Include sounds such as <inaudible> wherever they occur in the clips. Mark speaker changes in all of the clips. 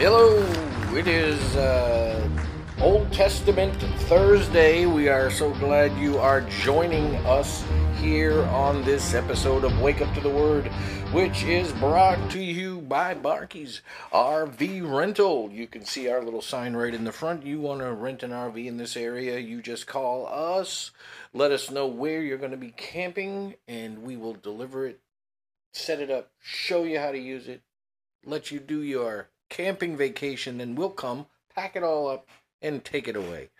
Speaker 1: Hello, it is uh, Old Testament Thursday. We are so glad you are joining us here on this episode of Wake Up to the Word, which is brought to you by Barkey's RV Rental. You can see our little sign right in the front. You want to rent an RV in this area, you just call us. Let us know where you're going to be camping, and we will deliver it, set it up, show you how to use it, let you do your camping vacation, and we'll come, pack it all up, and take it away.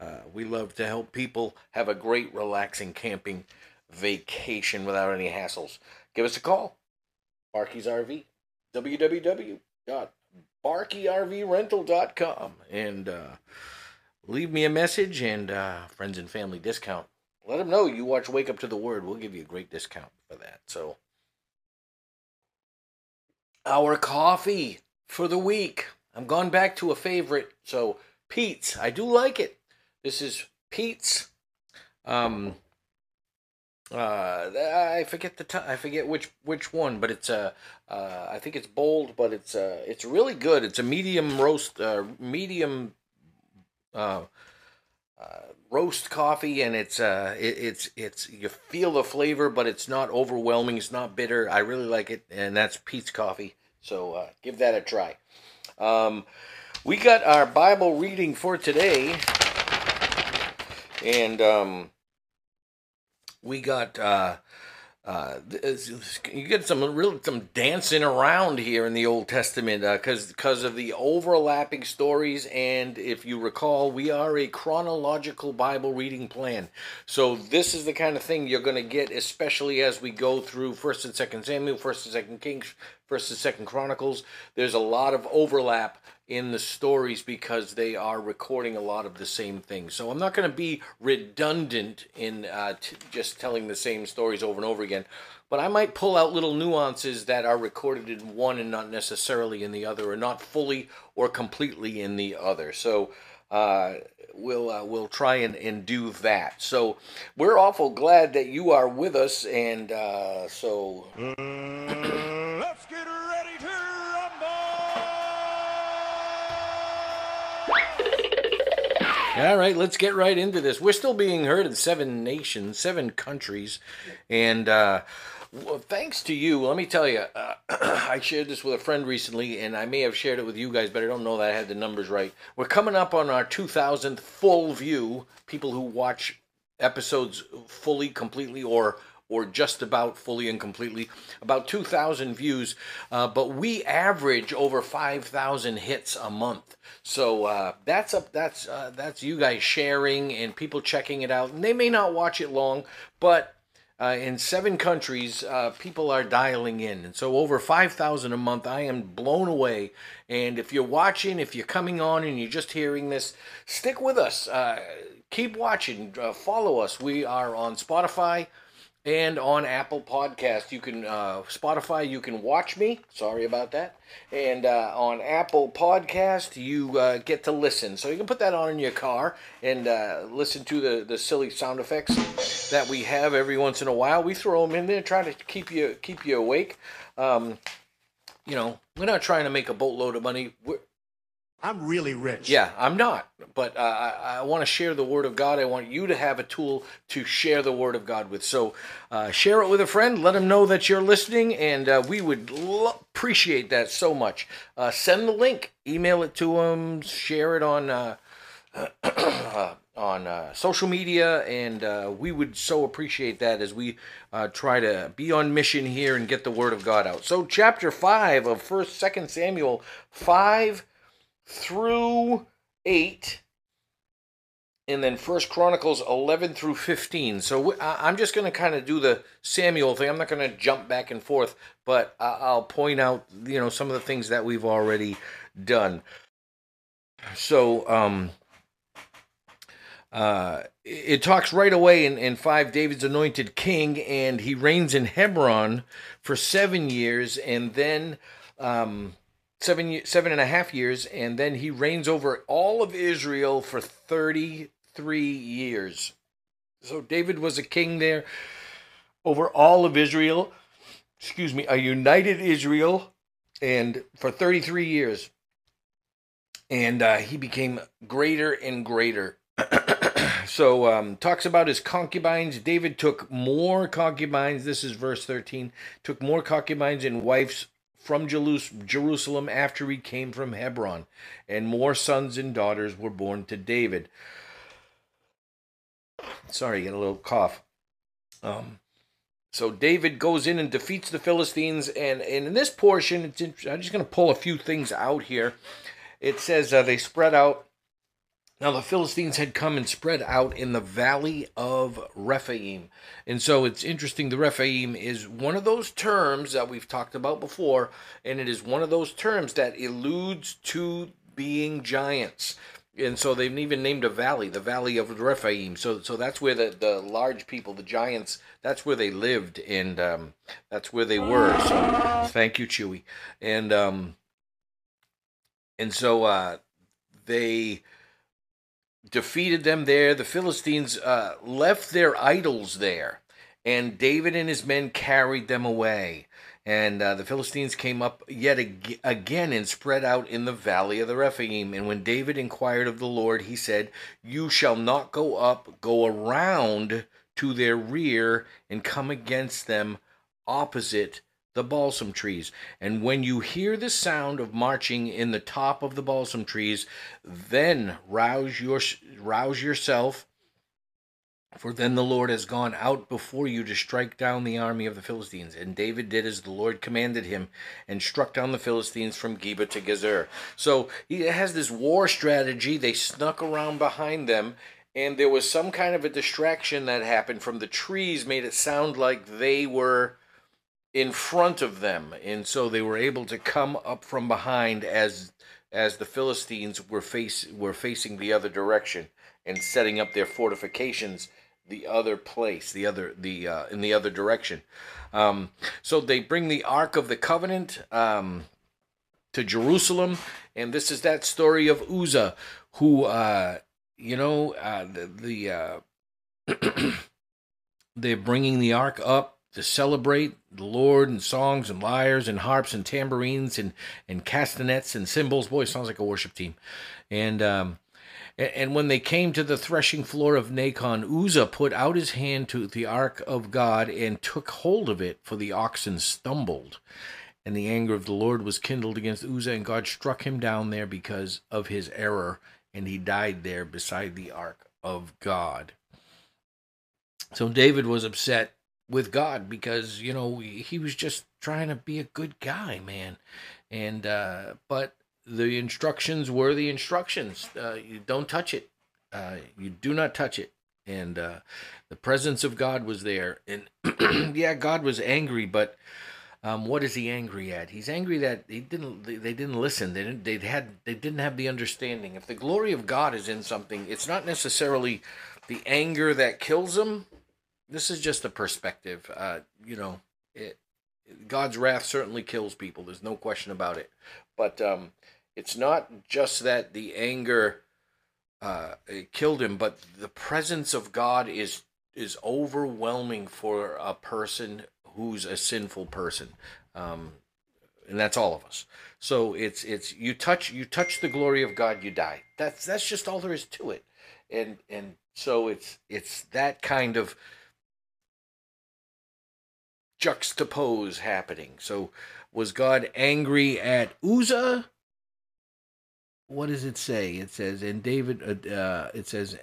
Speaker 1: Uh, we love to help people have a great, relaxing camping vacation without any hassles. Give us a call. Barkey's RV. www.barkeyrvrental.com. And uh, leave me a message and uh, friends and family discount. Let them know you watch Wake Up to the Word. We'll give you a great discount for that. So, our coffee for the week. I'm going back to a favorite. So Pete's, I do like it. This is Pete's. Um, uh, I forget the t- I forget which which one, but it's a uh, uh, I think it's bold, but it's uh, it's really good. It's a medium roast, uh, medium uh, uh, roast coffee, and it's uh, it, it's it's you feel the flavor, but it's not overwhelming. It's not bitter. I really like it, and that's Pete's coffee. So uh, give that a try. Um, we got our Bible reading for today, and um, we got uh, uh, you get some real some dancing around here in the Old Testament because uh, because of the overlapping stories, and if you recall, we are a chronological Bible reading plan. So this is the kind of thing you're going to get, especially as we go through First and Second Samuel, First and Second Kings, First and Second Chronicles. There's a lot of overlap in the stories because they are recording a lot of the same things. So I'm not going to be redundant in uh, t- just telling the same stories over and over again, but I might pull out little nuances that are recorded in one and not necessarily in the other, or not fully or completely in the other. So uh, we'll uh, we'll try and, and do that. So we're awful glad that you are with us, and uh, so. let's get ready All right, let's get right into this. We're still being heard in seven nations, seven countries, and uh, well, thanks to you. Let me tell you, uh, <clears throat> I shared this with a friend recently, and I may have shared it with you guys, but I don't know that I had the numbers right. We're coming up on our 2,000th full view. People who watch episodes fully, completely, or or just about fully and completely, about 2,000 views, uh, but we average over 5,000 hits a month. So uh, that's up. That's uh, that's you guys sharing and people checking it out. And they may not watch it long, but uh, in seven countries, uh, people are dialing in, and so over five thousand a month. I am blown away. And if you're watching, if you're coming on, and you're just hearing this, stick with us. Uh, keep watching. Uh, follow us. We are on Spotify and on Apple Podcast. You can uh, Spotify. You can watch me. Sorry about that. And uh, on Apple Podcast, you uh, get to listen. So you can put that on in your car and uh, listen to the, the silly sound effects that we have every once in a while. We throw them in there, try to keep you keep you awake. Um, you know, we're not trying to make a boatload of money. We're,
Speaker 2: I'm really rich.
Speaker 1: Yeah, I'm not. But uh, I, I want to share the Word of God. I want you to have a tool to share the Word of God with. So uh, share it with a friend. Let them know that you're listening, and uh, we would lo- appreciate that so much. Uh, send the link, email it to them, share it on. Uh, <clears throat> on uh, social media, and we would so appreciate that as we try to be on mission here and get the word of God out. So, chapter five of First, Second Samuel, five through 8 and then first chronicles 11 through 15 so i'm just going to kind of do the samuel thing. I'm not going to jump back and forth but i'll point out you know some of the things that we've already done. So um uh it talks right away in, in five david's anointed king and he reigns in hebron for seven years and then um seven seven and a half years, and then he reigns over all of Israel for thirty three years. So David was a king there over all of Israel. Excuse me, a united Israel, and for thirty three years. and uh, he became greater and greater. <clears throat> so um, talks about his concubines. David took more concubines. This is verse thirteen. Took more concubines and wives from Jerusalem after he came from Hebron, and more sons and daughters were born to David. Sorry, get a little cough. Um, so David goes in and defeats the Philistines, and, and in this portion, it's I'm just going to pull a few things out here. It says uh, they spread out. Now the Philistines had come and spread out in the valley of Rephaim, and so it's interesting. The Rephaim is one of those terms that we've talked about before, and it is one of those terms that alludes to being giants and so they've even named a valley, the Valley of Rephaim. So, so that's where the, the large people, the giants, that's where they lived, and um, that's where they were. So, thank you, Chewy, and um, and so uh, they defeated them there. The Philistines uh, left their idols there, and David and his men carried them away. And uh, the Philistines came up yet ag- again and spread out in the valley of the Rephaim. And when David inquired of the Lord, he said, You shall not go up, go around to their rear and come against them opposite the balsam trees. And when you hear the sound of marching in the top of the balsam trees, then rouse your rouse yourself for then the Lord has gone out before you to strike down the army of the Philistines. And David did as the Lord commanded him and struck down the Philistines from Geba to Gezer. So he has this war strategy. They snuck around behind them, and there was some kind of a distraction that happened from the trees, made it sound like they were in front of them. And so they were able to come up from behind as as the Philistines were face were facing the other direction and setting up their fortifications the other place, the other the uh, in the other direction. Um, so they bring the Ark of the Covenant um, to Jerusalem, and this is that story of Uzzah, who uh, you know uh, the, the uh, <clears throat> they're bringing the Ark up to celebrate the Lord and songs and lyres and harps and tambourines and and castanets and cymbals. Boy, sounds like a worship team, and um, and when they came to the threshing floor of Nacon, Uzzah put out his hand to the ark of God and took hold of it, for the oxen stumbled. And the anger of the Lord was kindled against Uzzah, and God struck him down there because of his error, and he died there beside the ark of God. So David was upset with God because, you know, he was just trying to be a good guy, man. And, uh, but the instructions were the instructions. Uh, you don't touch it. Uh, you do not touch it. And uh, the presence of God was there. And <clears throat> yeah, God was angry, but um, what is he angry at? He's angry that he didn't. They, didn't listen. They didn't. They had. They didn't have the understanding. If the glory of God is in something, it's not necessarily the anger that kills them. This is just a perspective. Uh, you know, it, God's wrath certainly kills people. There's no question about it. But um, it's not just that the anger uh, killed him, but the presence of God is is overwhelming for a person who's a sinful person, um, and that's all of us. So it's it's you touch you touch the glory of God, you die. That's that's just all there is to it, and and so it's it's that kind of juxtapose happening. So was God angry at Uzzah? what does it say? It says, and David, uh, uh, it says,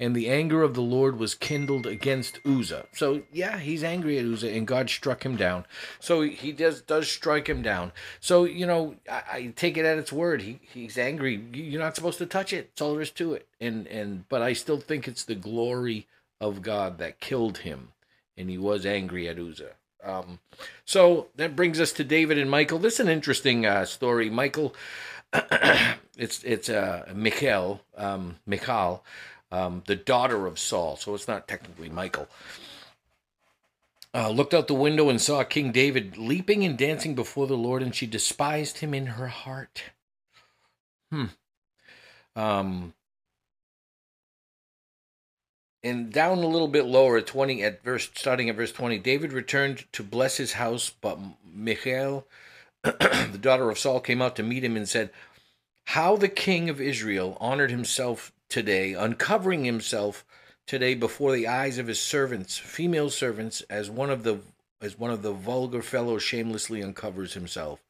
Speaker 1: and the anger of the Lord was kindled against Uzzah. So yeah, he's angry at Uzzah, and God struck him down. So he does does strike him down. So you know, I, I take it at its word. He he's angry. You're not supposed to touch it. That's all there is to it. And and but I still think it's the glory of God that killed him, and he was angry at Uzzah. Um, so that brings us to David and Michael. This is an interesting uh, story. Michael, <clears throat> it's it's uh, Michal, um, Michal, um, the daughter of Saul. So it's not technically Michael. Uh, looked out the window and saw King David leaping and dancing before the Lord, and she despised him in her heart. Hmm. Um. And down a little bit lower at twenty, at verse starting at verse twenty, David returned to bless his house, but Michal, <clears throat> the daughter of Saul, came out to meet him and said, how the king of Israel honored himself today, uncovering himself today before the eyes of his servants, female servants, as one of the as one of the vulgar fellows shamelessly uncovers himself.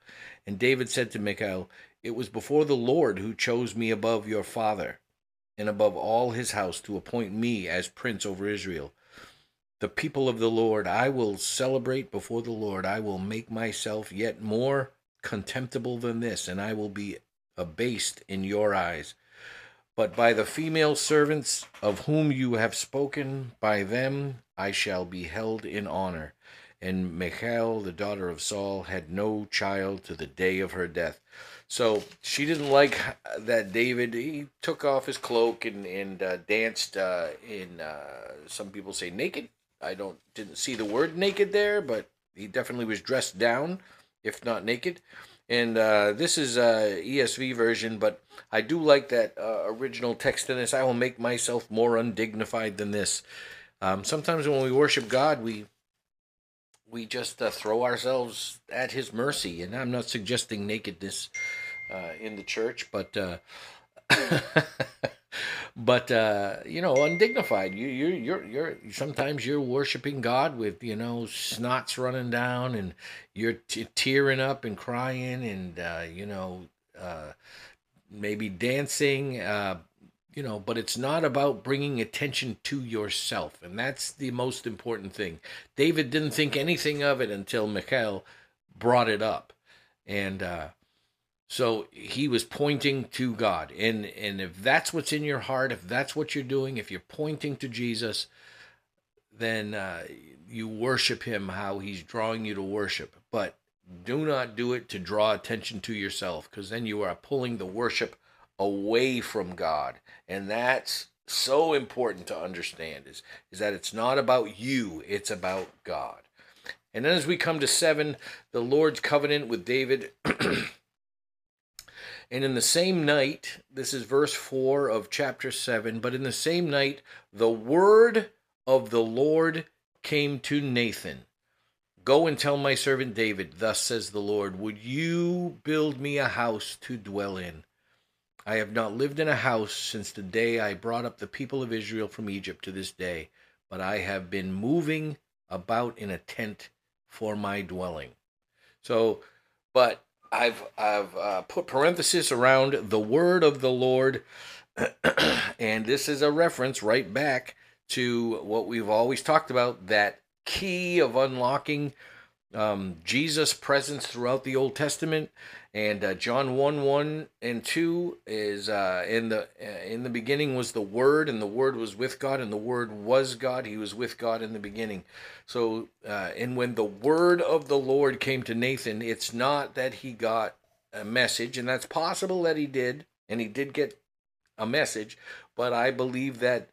Speaker 1: And David said to Michal, It was before the Lord who chose me above your father, and above all his house, to appoint me as prince over Israel. The people of the Lord I will celebrate before the Lord. I will make myself yet more contemptible than this, and I will be abased in your eyes. But by the female servants of whom you have spoken, by them I shall be held in honor. And Michal, the daughter of Saul, had no child to the day of her death. So she didn't like that David. He took off his cloak and and uh, danced uh, in. Uh, some people say naked. I don't didn't see the word naked there, but he definitely was dressed down, if not naked. And uh, this is a ESV version, but I do like that uh, original text in this. I will make myself more undignified than this. Um, sometimes when we worship God, we we just uh, throw ourselves at His mercy, and I'm not suggesting nakedness uh, in the church, but uh, <laughs> but uh, you know, undignified. You you you're you're sometimes you're worshiping God with you know snots running down, and you're t- tearing up and crying, and uh, you know uh, maybe dancing. Uh, you know, but it's not about bringing attention to yourself, and that's the most important thing. David didn't think anything of it until Michal brought it up, and uh, so he was pointing to God. And and if that's what's in your heart, if that's what you're doing, if you're pointing to Jesus, then uh, you worship him how he's drawing you to worship. But do not do it to draw attention to yourself because then you are pulling the worship away from God. And that's so important to understand is, is that it's not about you, it's about God. And then as we come to seven, the Lord's covenant with David. <clears throat> And in the same night, this is verse 4 of chapter 7, but in the same night, the word of the Lord came to Nathan Go and tell my servant David, Thus says the Lord, Would you build me a house to dwell in? I have not lived in a house since the day I brought up the people of Israel from Egypt to this day, but I have been moving about in a tent for my dwelling. So, but I've I've uh, put parenthesis around the word of the Lord, <clears throat> and this is a reference right back to what we've always talked about that key of unlocking um, Jesus' presence throughout the Old Testament. And uh, John one one and two is uh, in the uh, in the beginning was the Word, and the Word was with God, and the Word was God. He was with God in the beginning. So, uh, and when the word of the Lord came to Nathan, it's not that he got a message, and that's possible that he did, and he did get a message, but I believe that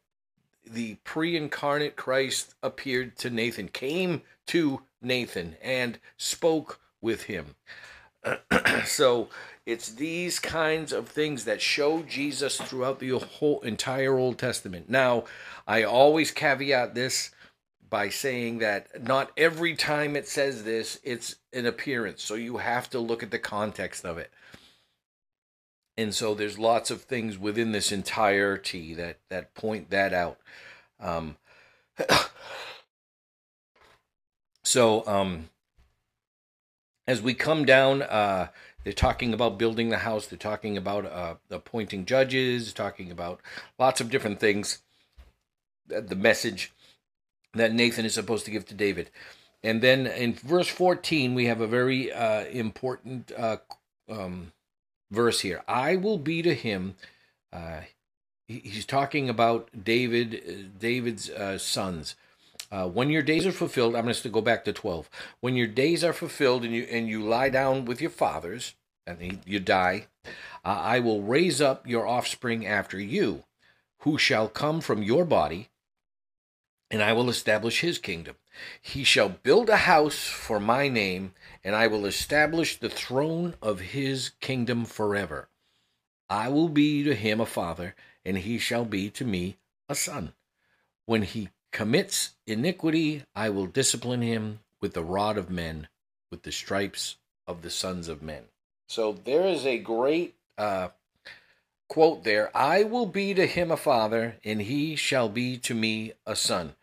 Speaker 1: the pre-incarnate Christ appeared to Nathan, came to Nathan, and spoke with him. <clears throat> so it's these kinds of things that show Jesus throughout the whole entire Old Testament. Now, I always caveat this by saying that not every time it says this, it's an appearance. So you have to look at the context of it. And so there's lots of things within this entirety that that point that out. Um, so um, as we come down, uh, they're talking about building the house. They're talking about uh, appointing judges. Talking about lots of different things. The message that Nathan is supposed to give to David, and then in verse fourteen we have a very uh, important uh, um, verse here. I will be to him. Uh, he's talking about David, uh, David's sons. Uh, when your days are fulfilled, I'm going to go back to 12. When your days are fulfilled and you and you lie down with your fathers and you die, uh, I will raise up your offspring after you, who shall come from your body, and I will establish his kingdom. He shall build a house for my name, and I will establish the throne of his kingdom forever. I will be to him a father, and he shall be to me a son. When he commits iniquity, I will discipline him with the rod of men, with the stripes of the sons of men. So there is a great uh, quote there I will be to him a father, and he shall be to me a son.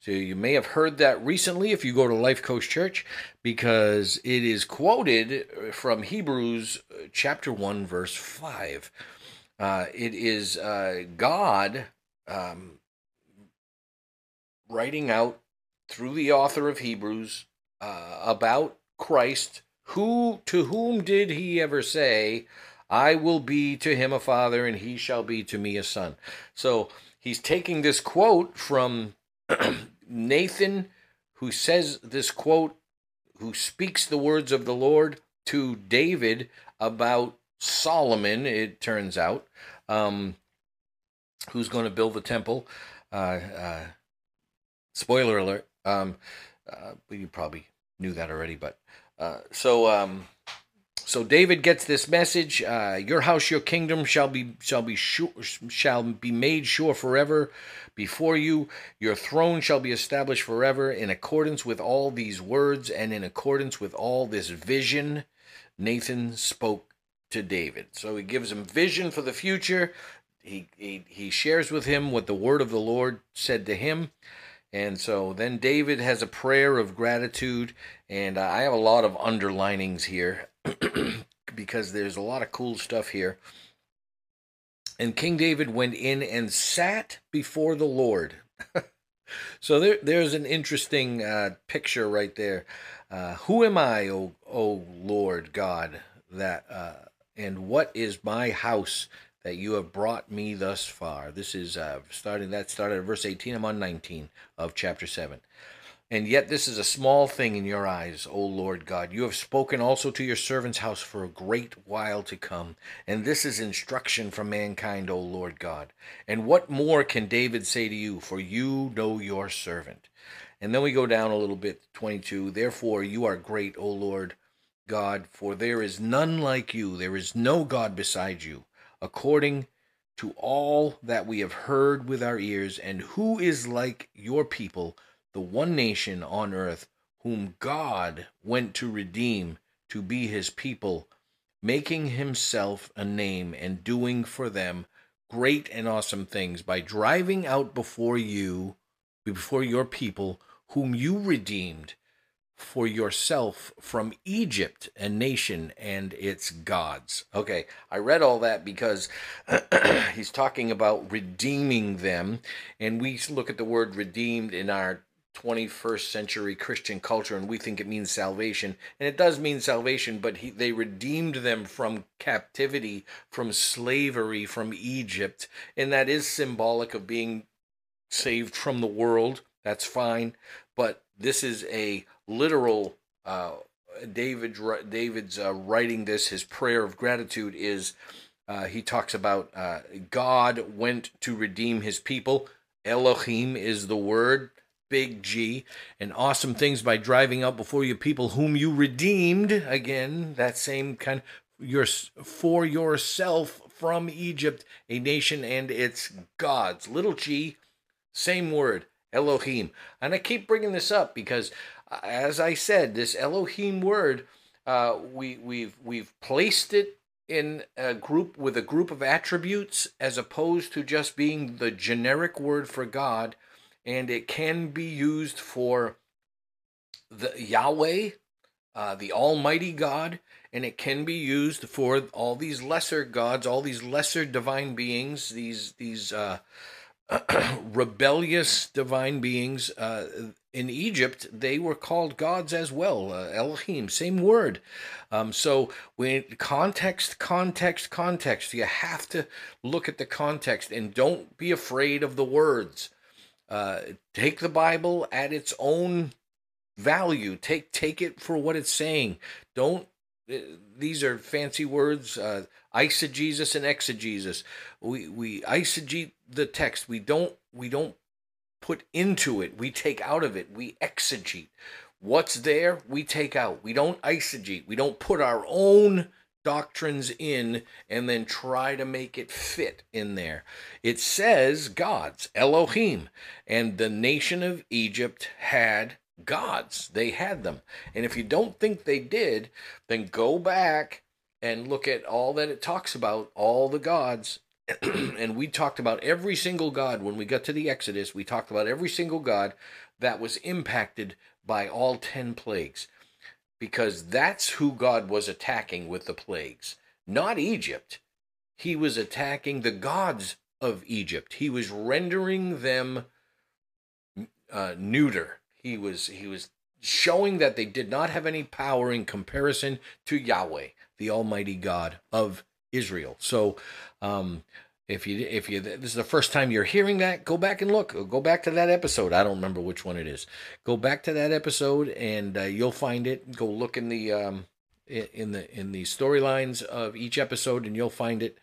Speaker 1: So you may have heard that recently if you go to Life Coach Church, because it is quoted from Hebrews uh, chapter 1, verse 5. Uh, it is uh, God um, writing out through the author of Hebrews uh, about Christ. Who to whom did he ever say, I will be to him a father, and he shall be to me a son? So he's taking this quote from <clears throat> Nathan, who says this quote, who speaks the words of the Lord to David about Solomon, it turns out, um, who's going to build the temple. Uh, uh, spoiler alert. Um, uh, you probably knew that already, but uh, so um, so David gets this message: uh, "Your house, your kingdom shall be shall be sure, shall be made sure forever before you. Your throne shall be established forever in accordance with all these words and in accordance with all this vision." Nathan spoke to David. So he gives him vision for the future. He, he, he shares with him what the word of the Lord said to him. And so then David has a prayer of gratitude, and I have a lot of underlinings here <clears throat> because there's a lot of cool stuff here. And King David went in and sat before the Lord. <laughs> so there, there's an interesting uh, picture right there. Uh, who am I, O, o Lord God, that uh, and what is my house that you have brought me thus far. This is uh, starting that started at verse 18. I'm on 19 of chapter 7. And yet this is a small thing in your eyes, O Lord God. You have spoken also to your servant's house for a great while to come. And this is instruction from mankind, O Lord God. And what more can David say to you? For you know your servant. And then we go down a little bit, 22. Therefore you are great, O Lord God, for there is none like you. There is no God beside you according to all that we have heard with our ears, and who is like your people, the one nation on earth, whom God went to redeem to be his people, making himself a name and doing for them great and awesome things by driving out before you, before your people, whom you redeemed for yourself from Egypt, a nation and its gods. Okay, I read all that because <clears throat> he's talking about redeeming them, and we look at the word redeemed in our 21st century Christian culture, and we think it means salvation, and it does mean salvation, but he, they redeemed them from captivity, from slavery, from Egypt, and that is symbolic of being saved from the world. That's fine, but this is a literal uh, David David's uh, writing this. His prayer of gratitude is uh, he talks about uh, God went to redeem His people. Elohim is the word, big G, and awesome things by driving out before you people whom you redeemed. Again, that same kind. Your for yourself from Egypt, a nation and its gods. Little G, same word. Elohim. And I keep bringing this up because as I said, this Elohim word, uh, we we've we've placed it in a group with a group of attributes as opposed to just being the generic word for God, and it can be used for the Yahweh, uh, the Almighty God, and it can be used for all these lesser gods, all these lesser divine beings, these these uh, <clears throat> rebellious divine beings. Uh, in Egypt, they were called gods as well. Uh, Elohim, same word. Um, so when context, context, context, you have to look at the context and don't be afraid of the words. Uh, take the Bible at its own value. Take take it for what it's saying. Don't. Uh, these are fancy words. Uh, eisegesis and exegesis. We we eisegete the text. We don't we don't put into it, we take out of it, we exegete. What's there, we take out. We don't eisegete. We don't put our own doctrines in and then try to make it fit in there. It says gods, Elohim, and the nation of Egypt had gods. They had them. And if you don't think they did, then go back and look at all that it talks about, all the gods, <clears throat> and we talked about every single god when we got to the Exodus. We talked about every single god that was impacted by all 10 plagues because that's who God was attacking with the plagues, not Egypt. He was attacking the gods of Egypt. He was rendering them uh, neuter. He was he was showing that they did not have any power in comparison to Yahweh, the Almighty God of Israel. So, um, if you if you this is the first time you're hearing that, go back and look. Go back to that episode. I don't remember which one it is. Go back to that episode and uh, you'll find it. Go look in the um, in the in the storylines of each episode and you'll find it.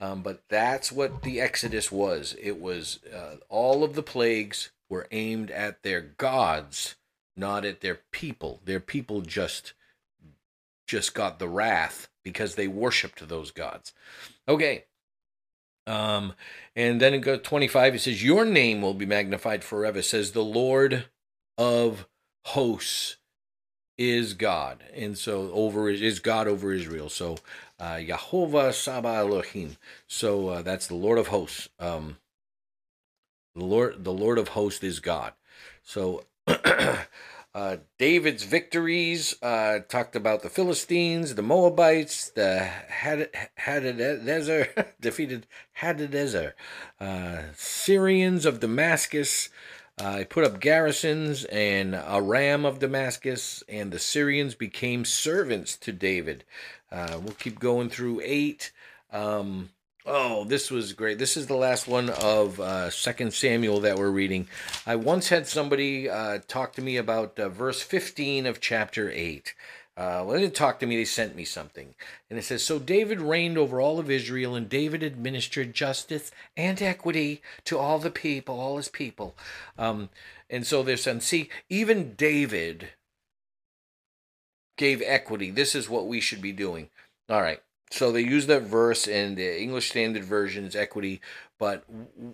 Speaker 1: Um, but that's what the Exodus was. It was uh, all of the plagues were aimed at their gods, not at their people. Their people just just got the wrath because they worshipped those gods. Okay. Um, and then in 25, it says, Your name will be magnified forever, says the Lord of hosts is God. And so over is God over Israel. So uh, Yahovah Saba Elohim. So uh, that's the Lord of hosts. Um, the Lord, the Lord of hosts is God. So <clears throat> uh, David's victories uh, talked about the Philistines, the Moabites, the Hadadezer <laughs> defeated Hadadezer, uh, Syrians of Damascus. Uh, put up garrisons and Aram of Damascus, and the Syrians became servants to David. Uh, we'll keep going through eight. Um, Oh, this was great. This is the last one of uh, Second Samuel that we're reading. I once had somebody uh, talk to me about uh, verse 15 of chapter 8. Uh, when they talked to me, they sent me something. And it says So David reigned over all of Israel, and David administered justice and equity to all the people, all his people. Um, and so they're saying, See, even David gave equity. This is what we should be doing. All right. So they use that verse in the English Standard Version's equity, but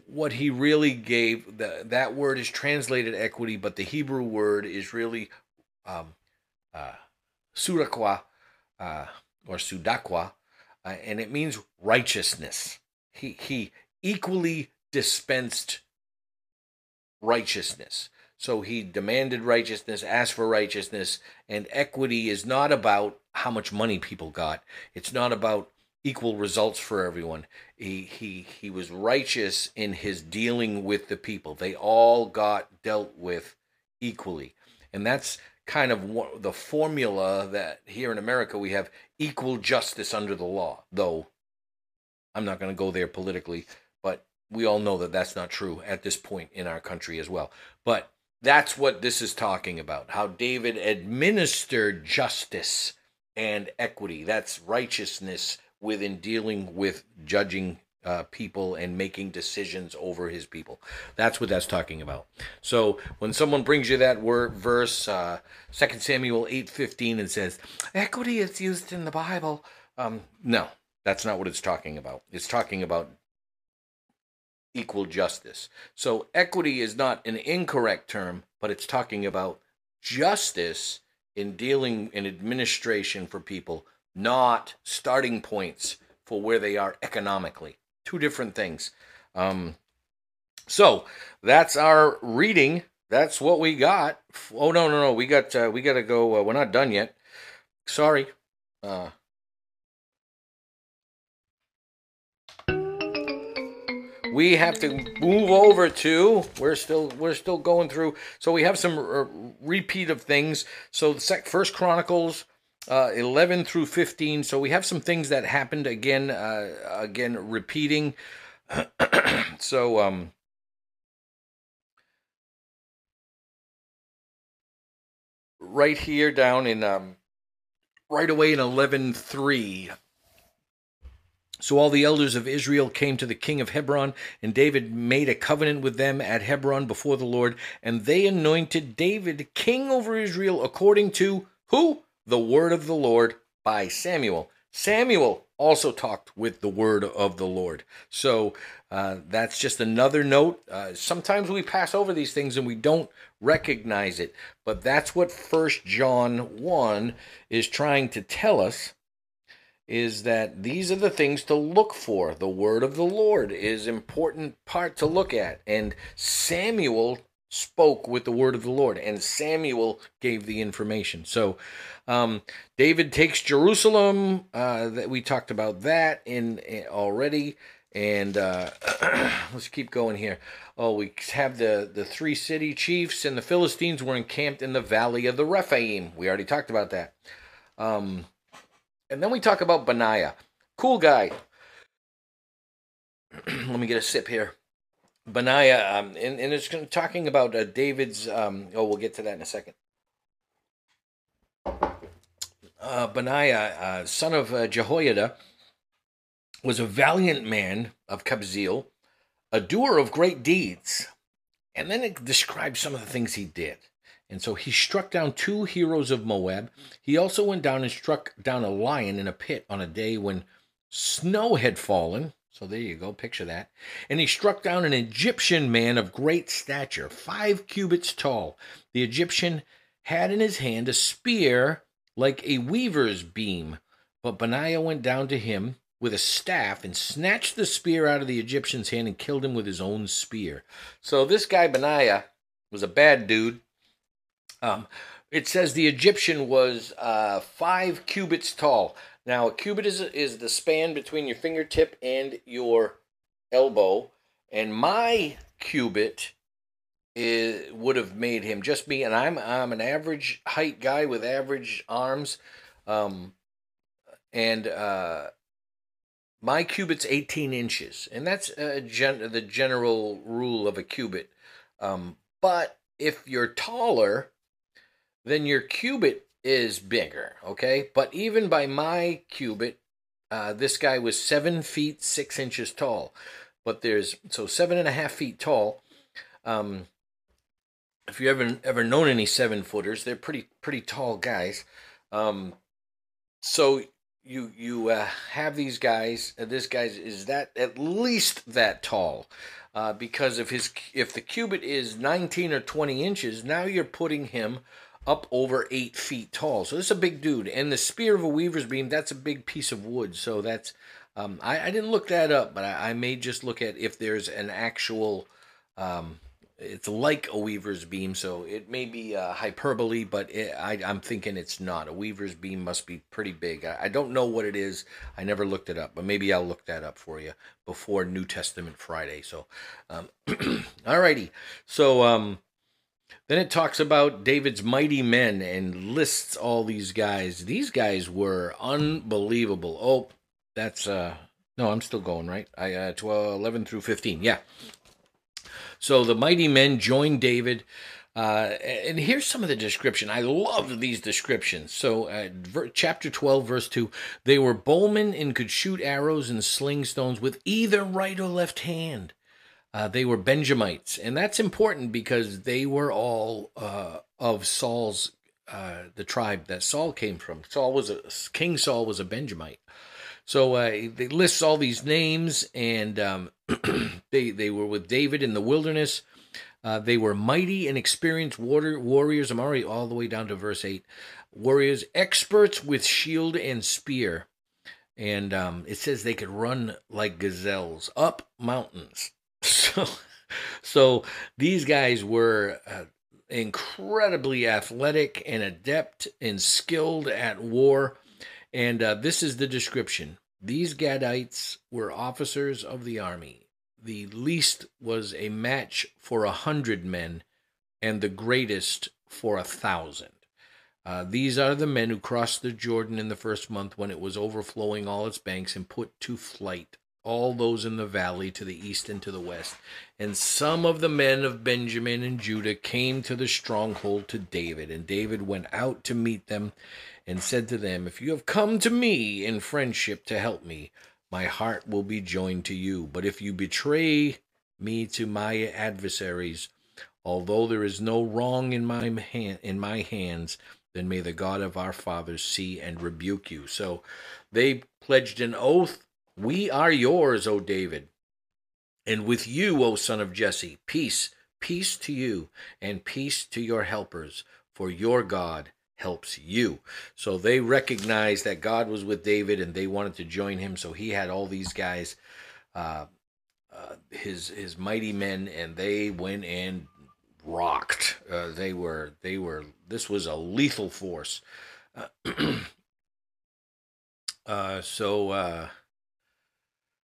Speaker 1: what he really gave the, that word is translated equity, but the Hebrew word is really um, uh, uh, or tsedakah, uh, and it means righteousness. He he equally dispensed righteousness. So he demanded righteousness, asked for righteousness, and equity is not about how much money people got. It's not about equal results for everyone. He he he was righteous in his dealing with the people. They all got dealt with equally. And that's kind of the formula that here in America we have equal justice under the law. Though I'm not going to go there politically, but we all know that that's not true at this point in our country as well. But that's what this is talking about. How David administered justice and equity. That's righteousness within dealing with judging uh, people and making decisions over his people. That's what that's talking about. So when someone brings you that word verse, uh, 2 Samuel eight fifteen, and says equity is used in the Bible, um, no, that's not what it's talking about. It's talking about equal justice. So equity is not an incorrect term, but it's talking about justice in dealing in administration for people, not starting points for where they are economically. Two different things. Um, so that's our reading. That's what we got. Oh no no no, we got uh, we got to go. Uh, we're not done yet. Sorry. Uh, we have to move over to we're still we're still going through so we have some uh, repeat of things. So the sec, first chronicles uh, 11 through 15 so we have some things that happened again uh, again repeating. <clears throat> So um right here down in um right away in 11.3 so all the elders of Israel came to the king of Hebron, and David made a covenant with them at Hebron before the Lord, and they anointed David king over Israel according to who? The word of the Lord by Samuel. Samuel also talked with the word of the Lord. So uh, that's just another note. Uh, sometimes we pass over these things and we don't recognize it, but that's what First John 1 is trying to tell us is that these are the things to look for. The word of the Lord is important part to look at. And Samuel spoke with the word of the Lord, and Samuel gave the information. So um, David takes Jerusalem. Uh, that we talked about that in, in already. And uh, <clears throat> let's keep going here. Oh, we have the, the three city chiefs, and the Philistines were encamped in the valley of the Rephaim. We already talked about that. Um, and then we talk about Benaiah. Cool guy. <clears throat> Let me get a sip here. Benaiah, um, and, and it's talking about uh, David's. Um, oh, we'll get to that in a second. Uh, Benaiah, uh, son of uh, Jehoiada, was a valiant man of Kabzeel, a doer of great deeds. And then it describes some of the things he did. And so he struck down two heroes of Moab. He also went down and struck down a lion in a pit on a day when snow had fallen. So there you go, picture that. And he struck down an Egyptian man of great stature, five cubits tall. The Egyptian had in his hand a spear like a weaver's beam. But Benaiah went down to him with a staff and snatched the spear out of the Egyptian's hand and killed him with his own spear. So this guy Benaiah was a bad dude. Um, it says the Egyptian was uh, five cubits tall. Now, a cubit is, is the span between your fingertip and your elbow, and my cubit is, would have made him just me, and I'm I'm an average height guy with average arms, um, and uh, my cubit's 18 inches, and that's gen- the general rule of a cubit. Um, but if you're taller, then your cubit is bigger, okay? But even by my cubit, uh, this guy was seven feet six inches tall. But there's so seven and a half feet tall. Um, if you ever ever known any seven footers, they're pretty pretty tall guys. Um, so you you uh, have these guys. Uh, this guy is that at least that tall, uh, because if his if the cubit is 19 or 20 inches, now you're putting him up over eight feet tall. So this is a big dude. And the spear of a weaver's beam, that's a big piece of wood. So that's um, I, I didn't look that up, but I, I, may just look at if there's an actual um, it's like a weaver's beam, so it may be uh, hyperbole, but it, I, am thinking it's not. A weaver's beam must be pretty big. I, I, don't know what it is. I never looked it up, but maybe I'll look that up for you before New Testament Friday. So, um, <clears throat> alrighty. So, um, then it talks about David's mighty men and lists all these guys. These guys were unbelievable. Oh, that's uh no, I'm still going right. I uh 12, 11 through 15. Yeah. So the mighty men joined David. Uh, and here's some of the description. I love these descriptions. So, uh, ver- chapter 12, verse 2 they were bowmen and could shoot arrows and sling stones with either right or left hand. Uh, they were Benjamites. And that's important because they were all uh, of Saul's, uh, the tribe that Saul came from. Saul was a, King Saul was a Benjamite. So uh, they lists all these names, and um, <clears throat> they they were with David in the wilderness. Uh, they were mighty and experienced water, warriors. I'm already all the way down to verse eight. Warriors, experts with shield and spear, and um, it says they could run like gazelles up mountains. So, so these guys were uh, incredibly athletic and adept and skilled at war. And uh, this is the description. These Gadites were officers of the army. The least was a match for a hundred men, and the greatest for a thousand. Uh, these are the men who crossed the Jordan in the first month when it was overflowing all its banks and put to flight all those in the valley to the east and to the west. And some of the men of Benjamin and Judah came to the stronghold to David, and David went out to meet them and said to them, If you have come to me in friendship to help me, my heart will be joined to you. But if you betray me to my adversaries, although there is no wrong in my hand, in my hands, then may the God of our fathers see and rebuke you. So they pledged an oath, We are yours, O David. And with you, O son of Jesse, peace, peace to you, and peace to your helpers, for your God helps you. So they recognized that God was with David and they wanted to join him. So he had all these guys, uh, uh, his his mighty men, and they went and rocked. Uh, they were they were. This was a lethal force. <clears throat> Uh, so uh,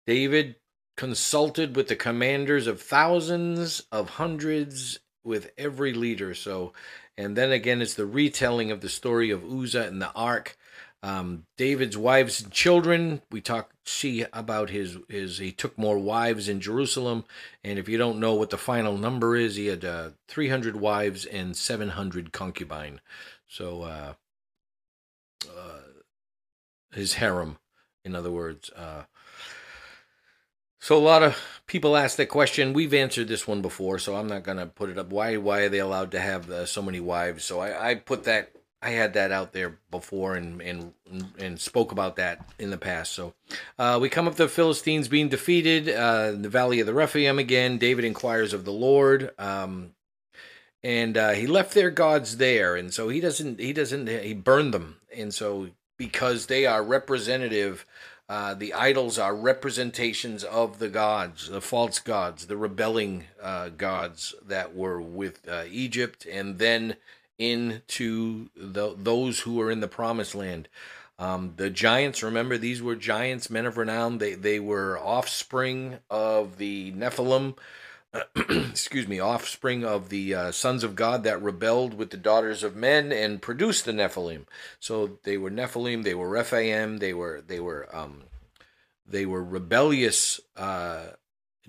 Speaker 1: David consulted with the commanders of thousands, of hundreds, with every leader. So, and then again, it's the retelling of the story of Uzzah and the ark. Um, David's wives and children. We talk see about his his. He took more wives in Jerusalem, and if you don't know what the final number is, he had uh, three hundred wives and seven hundred concubine. So uh, uh, his harem, in other words. Uh, so a lot of people ask that question. We've answered this one before, so I'm not gonna put it up. Why why are they allowed to have uh, so many wives? So I, I put that I had that out there before and and and spoke about that in the past. So uh, we come up to the Philistines being defeated uh, in the valley of the Rephaim again. David inquires of the Lord, um, and uh, he left their gods there, and so he doesn't he doesn't he burned them, and so because they are representative uh, the idols are representations of the gods, the false gods, the rebelling uh, gods that were with uh, Egypt, and then into the, those who are in the promised land. Um, the giants, remember, these were giants, men of renown. They they were offspring of the Nephilim, <clears throat> excuse me, offspring of the uh, sons of God that rebelled with the daughters of men and produced the Nephilim. So they were Nephilim, they were Rephaim, they were they were um, they were rebellious uh,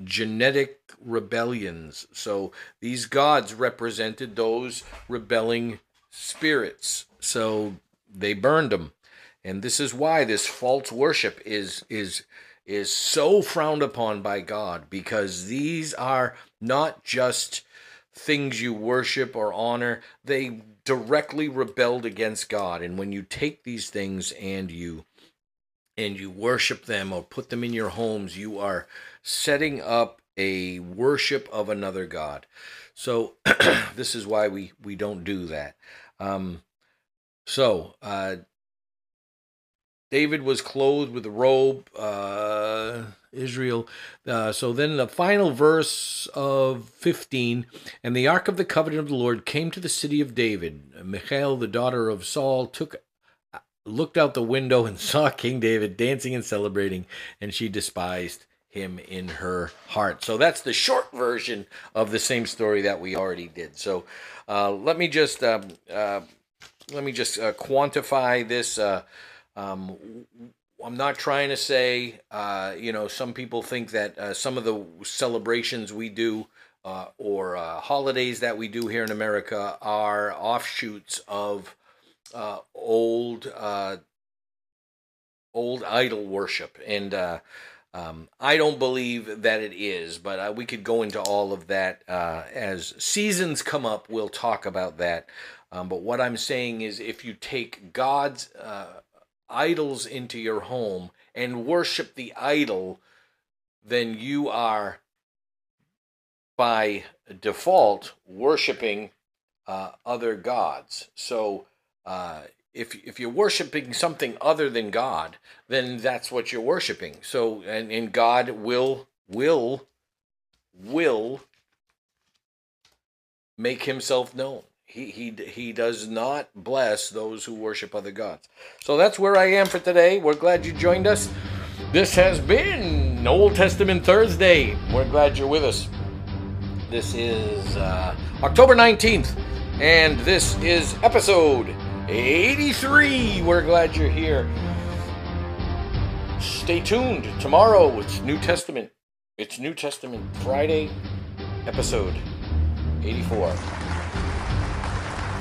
Speaker 1: genetic rebellions. So these gods represented those rebelling spirits. So they burned them, and this is why this false worship is is is so frowned upon by God because these are not just things you worship or honor, they directly rebelled against God. And when you take these things and you and you worship them or put them in your homes, you are setting up a worship of another God. So <clears throat> this is why we we don't do that. Um, so uh, David was clothed with a robe, uh, Israel. Uh, so then the final verse of 15 And the ark of the covenant of the Lord came to the city of David. Michal, the daughter of Saul, took looked out the window and <laughs> saw King David dancing and celebrating, and she despised him in her heart. So that's the short version of the same story that we already did. So uh, let me just um, uh, let me just uh, quantify this. Uh, um, I'm not trying to say, uh, you know, some people think that uh, some of the celebrations we do uh, or uh, holidays that we do here in America are offshoots of uh, old uh, old idol worship, and um, I don't believe that it is. But we could go into all of that as seasons come up. We'll talk about that. Um, but what I'm saying is, if you take God's idols into your home and worship the idol, then you are by default worshiping uh, other gods. So uh, if if you're worshiping something other than God, then that's what you're worshiping. So and, and God will will will make himself known. He, he, he does not bless those who worship other gods. So that's where I am for today. We're glad you joined us. This has been Old Testament Thursday. We're glad you're with us. This is uh, October 19th, and this is episode 83. We're glad you're here. Stay tuned. Tomorrow it's New Testament. It's New Testament Friday, episode 84.